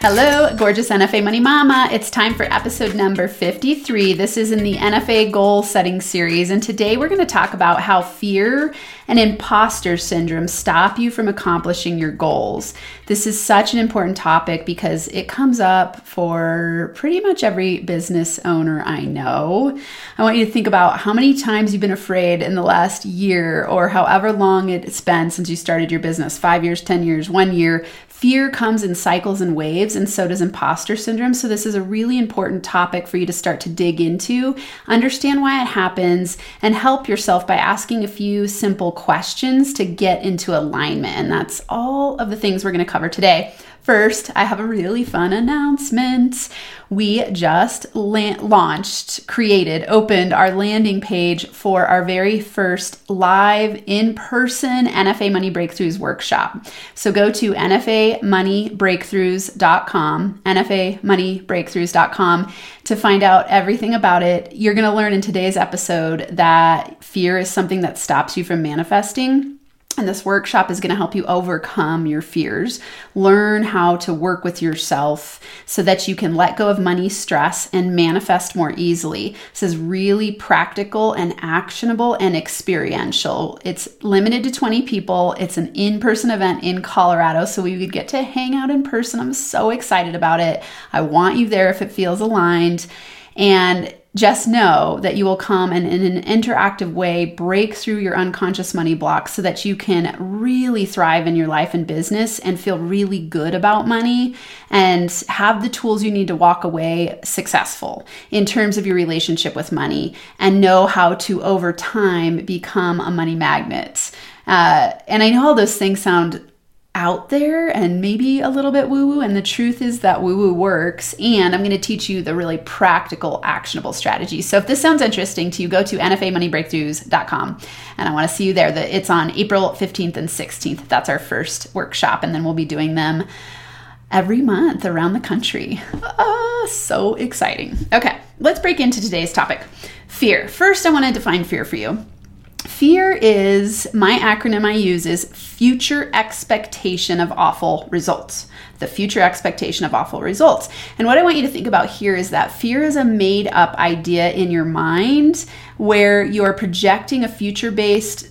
Hello, gorgeous NFA Money Mama. It's time for episode number 53. This is in the NFA goal setting series, and today we're going to talk about how fear and imposter syndrome stop you from accomplishing your goals. This is such an important topic because it comes up for pretty much every business owner I know. I want you to think about how many times you've been afraid in the last year or however long it's been since you started your business five years, 10 years, one year Fear comes in cycles and waves, and so does imposter syndrome. So, this is a really important topic for you to start to dig into, understand why it happens, and help yourself by asking a few simple questions to get into alignment. And that's all of the things we're going to cover today. First, I have a really fun announcement. We just la- launched, created, opened our landing page for our very first live in person NFA Money Breakthroughs workshop. So go to NFAMoneyBreakthroughs.com, NFAMoneyBreakthroughs.com to find out everything about it. You're going to learn in today's episode that fear is something that stops you from manifesting and this workshop is going to help you overcome your fears, learn how to work with yourself so that you can let go of money stress and manifest more easily. This is really practical and actionable and experiential. It's limited to 20 people. It's an in person event in Colorado, so we would get to hang out in person. I'm so excited about it. I want you there if it feels aligned. And just know that you will come and in an interactive way break through your unconscious money blocks so that you can really thrive in your life and business and feel really good about money and have the tools you need to walk away successful in terms of your relationship with money and know how to over time become a money magnet. Uh, and I know all those things sound out there and maybe a little bit woo woo. And the truth is that woo woo works. And I'm going to teach you the really practical, actionable strategies. So if this sounds interesting to you, go to NFAMoneyBreakthroughs.com. And I want to see you there. It's on April 15th and 16th. That's our first workshop. And then we'll be doing them every month around the country. Oh, so exciting. Okay, let's break into today's topic fear. First, I want to define fear for you. Fear is my acronym I use is future expectation of awful results. The future expectation of awful results. And what I want you to think about here is that fear is a made up idea in your mind where you're projecting a future based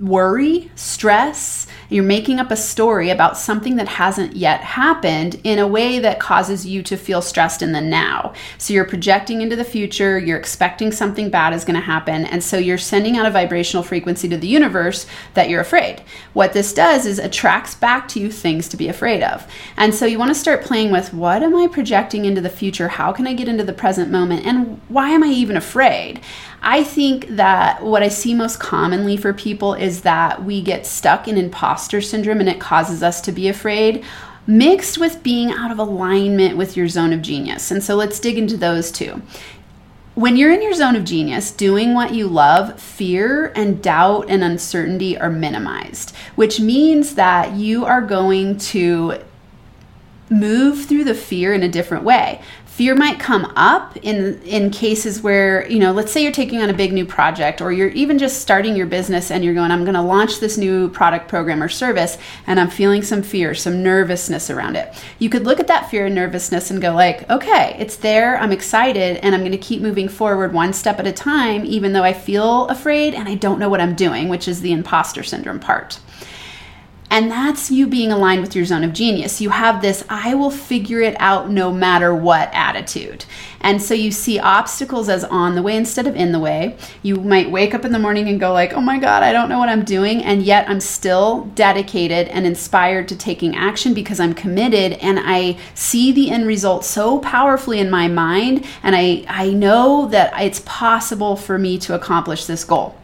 worry, stress, you're making up a story about something that hasn't yet happened in a way that causes you to feel stressed in the now. So you're projecting into the future, you're expecting something bad is going to happen, and so you're sending out a vibrational frequency to the universe that you're afraid. What this does is attracts back to you things to be afraid of. And so you want to start playing with what am I projecting into the future? How can I get into the present moment? And why am I even afraid? I think that what I see most commonly for people is that we get stuck in imposter syndrome and it causes us to be afraid, mixed with being out of alignment with your zone of genius. And so let's dig into those two. When you're in your zone of genius, doing what you love, fear and doubt and uncertainty are minimized, which means that you are going to move through the fear in a different way fear might come up in in cases where you know let's say you're taking on a big new project or you're even just starting your business and you're going i'm going to launch this new product program or service and i'm feeling some fear some nervousness around it. You could look at that fear and nervousness and go like okay it's there i'm excited and i'm going to keep moving forward one step at a time even though i feel afraid and i don't know what i'm doing which is the imposter syndrome part and that's you being aligned with your zone of genius. You have this, I will figure it out no matter what attitude. And so you see obstacles as on the way instead of in the way. You might wake up in the morning and go like, "Oh my god, I don't know what I'm doing." And yet I'm still dedicated and inspired to taking action because I'm committed and I see the end result so powerfully in my mind and I I know that it's possible for me to accomplish this goal.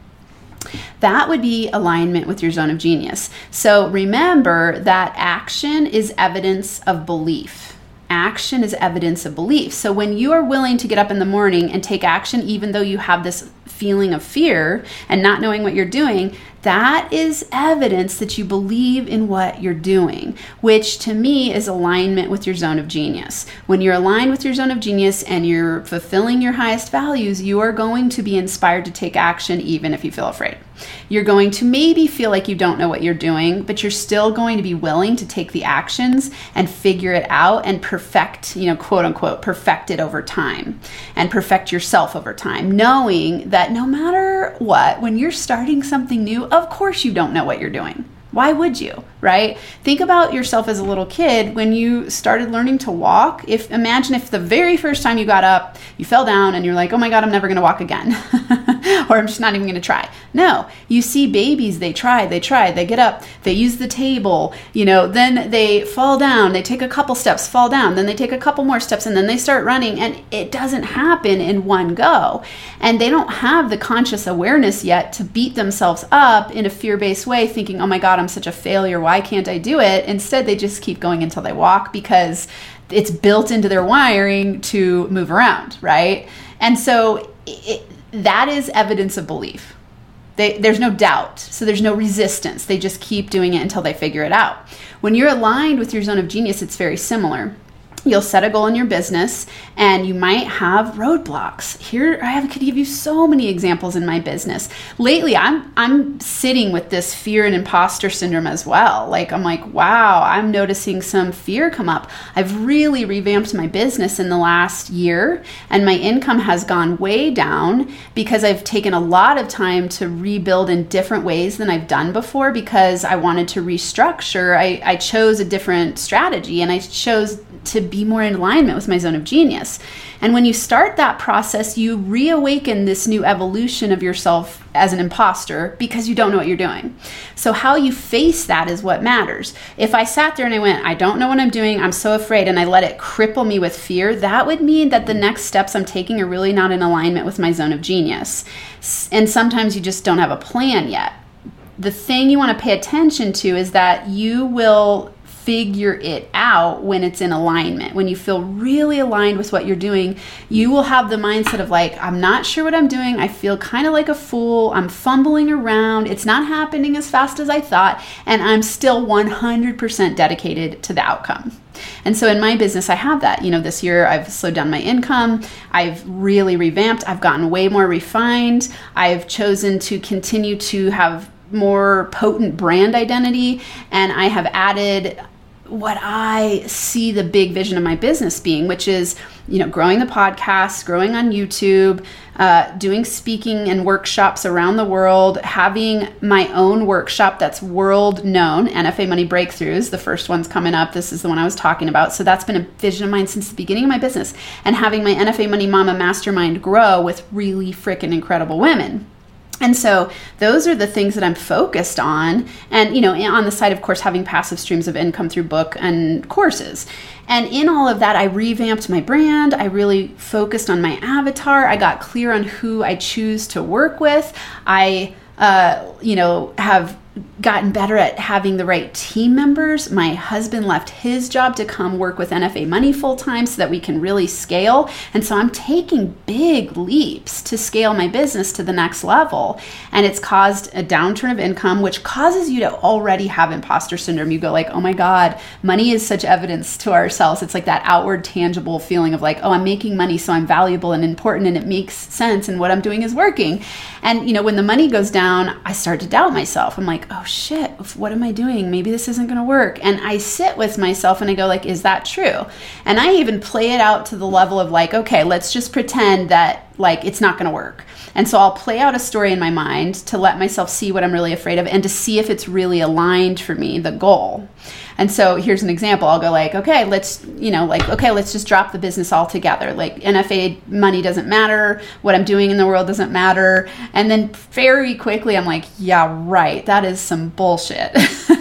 That would be alignment with your zone of genius. So remember that action is evidence of belief. Action is evidence of belief. So when you are willing to get up in the morning and take action, even though you have this feeling of fear and not knowing what you're doing, that is evidence that you believe in what you're doing, which to me is alignment with your zone of genius. When you're aligned with your zone of genius and you're fulfilling your highest values, you are going to be inspired to take action even if you feel afraid. You're going to maybe feel like you don't know what you're doing, but you're still going to be willing to take the actions and figure it out and perfect, you know, quote unquote, perfect it over time and perfect yourself over time, knowing that no matter what, when you're starting something new, of course you don't know what you're doing. Why would you, right? Think about yourself as a little kid when you started learning to walk. If imagine if the very first time you got up, you fell down and you're like, "Oh my god, I'm never going to walk again." or I'm just not even going to try. No, you see babies, they try, they try, they get up, they use the table, you know, then they fall down, they take a couple steps, fall down, then they take a couple more steps and then they start running and it doesn't happen in one go. And they don't have the conscious awareness yet to beat themselves up in a fear-based way thinking, "Oh my god, I'm such a failure. Why can't I do it? Instead, they just keep going until they walk because it's built into their wiring to move around, right? And so it, that is evidence of belief. They, there's no doubt. So there's no resistance. They just keep doing it until they figure it out. When you're aligned with your zone of genius, it's very similar you'll set a goal in your business and you might have roadblocks. Here i have, could give you so many examples in my business. Lately i'm i'm sitting with this fear and imposter syndrome as well. Like i'm like wow i'm noticing some fear come up. I've really revamped my business in the last year and my income has gone way down because i've taken a lot of time to rebuild in different ways than i've done before because i wanted to restructure. I, I chose a different strategy and i chose to be more in alignment with my zone of genius. And when you start that process, you reawaken this new evolution of yourself as an imposter because you don't know what you're doing. So, how you face that is what matters. If I sat there and I went, I don't know what I'm doing, I'm so afraid, and I let it cripple me with fear, that would mean that the next steps I'm taking are really not in alignment with my zone of genius. And sometimes you just don't have a plan yet. The thing you want to pay attention to is that you will figure it out when it's in alignment. When you feel really aligned with what you're doing, you will have the mindset of like, I'm not sure what I'm doing. I feel kind of like a fool. I'm fumbling around. It's not happening as fast as I thought. And I'm still 100% dedicated to the outcome. And so in my business, I have that. You know, this year I've slowed down my income. I've really revamped. I've gotten way more refined. I've chosen to continue to have more potent brand identity and I have added what I see the big vision of my business being, which is, you know, growing the podcast, growing on YouTube, uh, doing speaking and workshops around the world, having my own workshop that's world known, NFA Money Breakthroughs. The first one's coming up. This is the one I was talking about. So that's been a vision of mine since the beginning of my business, and having my NFA Money Mama Mastermind grow with really freaking incredible women. And so those are the things that I'm focused on. And, you know, on the side, of course, having passive streams of income through book and courses. And in all of that, I revamped my brand. I really focused on my avatar. I got clear on who I choose to work with. I, uh, you know, have gotten better at having the right team members. My husband left his job to come work with NFA Money full time so that we can really scale. And so I'm taking big leaps to scale my business to the next level. And it's caused a downturn of income, which causes you to already have imposter syndrome. You go like, oh my God, money is such evidence to ourselves. It's like that outward tangible feeling of like, oh, I'm making money, so I'm valuable and important and it makes sense and what I'm doing is working. And you know, when the money goes down, I start to doubt myself. I'm like, oh shit, what am I doing? Maybe this isn't going to work. And I sit with myself and I go like, is that true? And I even play it out to the level of like, okay, let's just pretend that like it's not going to work. And so I'll play out a story in my mind to let myself see what I'm really afraid of and to see if it's really aligned for me, the goal. And so here's an example. I'll go like, okay, let's, you know, like, okay, let's just drop the business altogether. Like NFA money doesn't matter. What I'm doing in the world doesn't matter. And then very quickly, I'm like, yeah, right. That is some bullshit.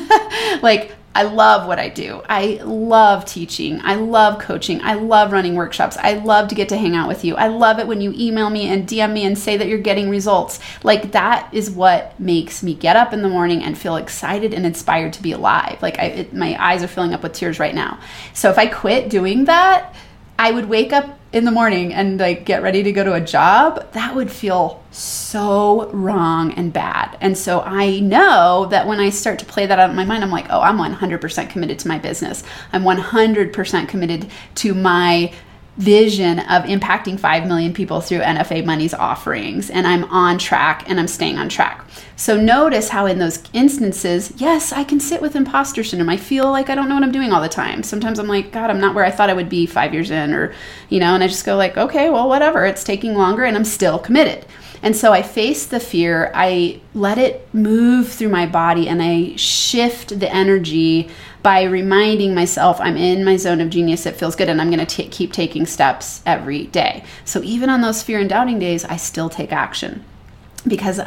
like I love what I do. I love teaching. I love coaching. I love running workshops. I love to get to hang out with you. I love it when you email me and DM me and say that you're getting results. Like that is what makes me get up in the morning and feel excited and inspired to be alive. Like I, it, my eyes are filling up with tears right now. So if I quit doing that, I would wake up in the morning and like get ready to go to a job, that would feel so wrong and bad. And so I know that when I start to play that out in my mind, I'm like, oh, I'm 100% committed to my business. I'm 100% committed to my vision of impacting 5 million people through NFA Money's offerings. And I'm on track and I'm staying on track. So notice how in those instances, yes, I can sit with imposter syndrome. I feel like I don't know what I'm doing all the time. Sometimes I'm like, God, I'm not where I thought I would be five years in, or, you know, and I just go like, okay, well, whatever. It's taking longer and I'm still committed. And so I face the fear, I let it move through my body, and I shift the energy by reminding myself I'm in my zone of genius. It feels good, and I'm going to keep taking steps every day. So even on those fear and doubting days, I still take action because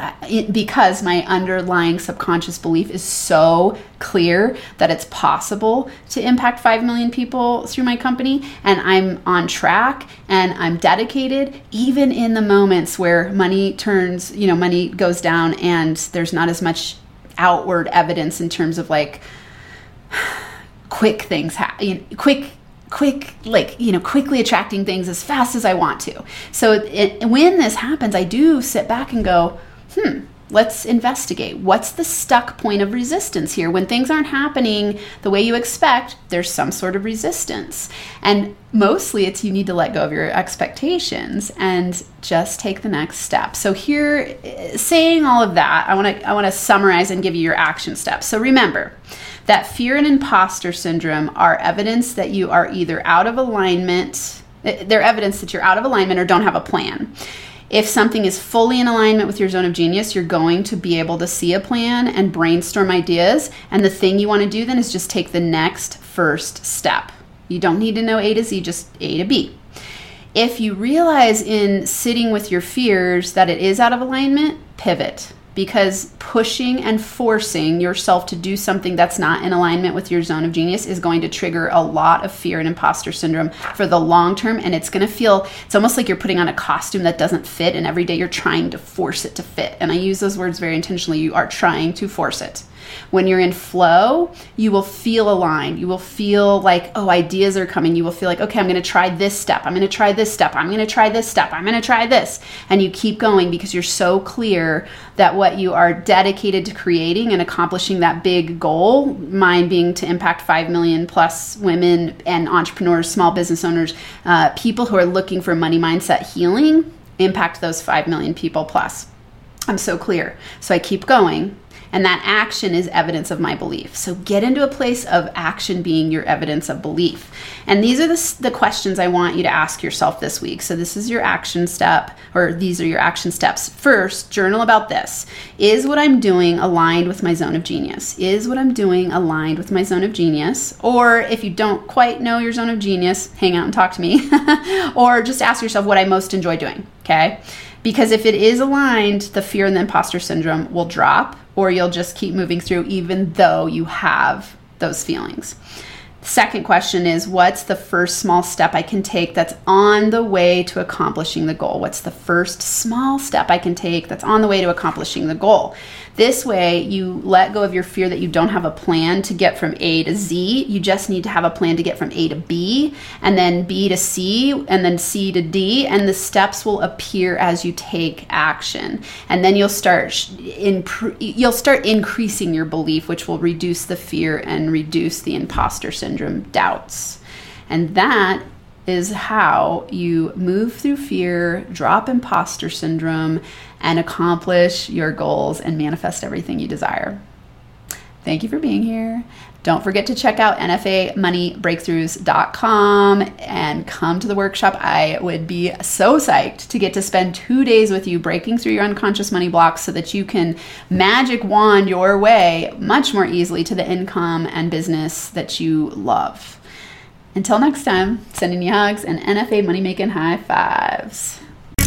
because my underlying subconscious belief is so clear that it's possible to impact 5 million people through my company and I'm on track and I'm dedicated even in the moments where money turns you know money goes down and there's not as much outward evidence in terms of like quick things ha- you know, quick quick like you know quickly attracting things as fast as i want to. So it, when this happens i do sit back and go hmm let's investigate. What's the stuck point of resistance here? When things aren't happening the way you expect there's some sort of resistance. And mostly it's you need to let go of your expectations and just take the next step. So here saying all of that i want to i want to summarize and give you your action steps. So remember that fear and imposter syndrome are evidence that you are either out of alignment, eh, they're evidence that you're out of alignment or don't have a plan. If something is fully in alignment with your zone of genius, you're going to be able to see a plan and brainstorm ideas. And the thing you want to do then is just take the next first step. You don't need to know A to Z, just A to B. If you realize in sitting with your fears that it is out of alignment, pivot because pushing and forcing yourself to do something that's not in alignment with your zone of genius is going to trigger a lot of fear and imposter syndrome for the long term and it's going to feel it's almost like you're putting on a costume that doesn't fit and every day you're trying to force it to fit. And i use those words very intentionally. You are trying to force it when you're in flow, you will feel aligned. You will feel like, oh, ideas are coming. You will feel like, okay, I'm going to try this step. I'm going to try this step. I'm going to try this step. I'm going to try this. And you keep going because you're so clear that what you are dedicated to creating and accomplishing that big goal, mine being to impact 5 million plus women and entrepreneurs, small business owners, uh, people who are looking for money mindset healing, impact those 5 million people plus. I'm so clear. So I keep going and that action is evidence of my belief. So get into a place of action being your evidence of belief. And these are the, the questions I want you to ask yourself this week. So this is your action step, or these are your action steps. First, journal about this. Is what I'm doing aligned with my zone of genius? Is what I'm doing aligned with my zone of genius? Or if you don't quite know your zone of genius, hang out and talk to me. or just ask yourself what I most enjoy doing. Okay. Because if it is aligned, the fear and the imposter syndrome will drop or you'll just keep moving through even though you have those feelings. Second question is What's the first small step I can take that's on the way to accomplishing the goal? What's the first small step I can take that's on the way to accomplishing the goal? This way, you let go of your fear that you don't have a plan to get from A to Z. You just need to have a plan to get from A to B, and then B to C, and then C to D, and the steps will appear as you take action. And then you'll start you'll start increasing your belief, which will reduce the fear and reduce the imposter syndrome doubts. And that is how you move through fear, drop imposter syndrome, and accomplish your goals and manifest everything you desire. Thank you for being here. Don't forget to check out NFAMoneyBreakthroughs.com and come to the workshop. I would be so psyched to get to spend two days with you breaking through your unconscious money blocks so that you can magic wand your way much more easily to the income and business that you love. Until next time, sending you hugs and NFA money making high fives.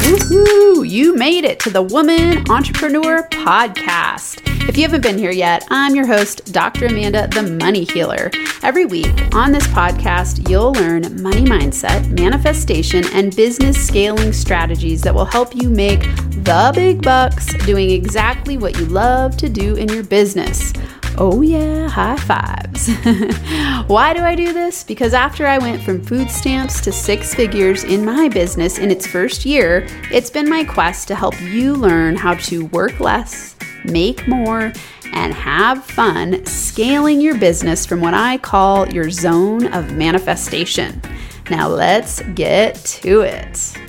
Woohoo! You made it to the Woman Entrepreneur Podcast. If you haven't been here yet, I'm your host, Dr. Amanda, the Money Healer. Every week on this podcast, you'll learn money mindset, manifestation, and business scaling strategies that will help you make the big bucks doing exactly what you love to do in your business Oh, yeah, high fives. Why do I do this? Because after I went from food stamps to six figures in my business in its first year, it's been my quest to help you learn how to work less, make more, and have fun scaling your business from what I call your zone of manifestation. Now, let's get to it.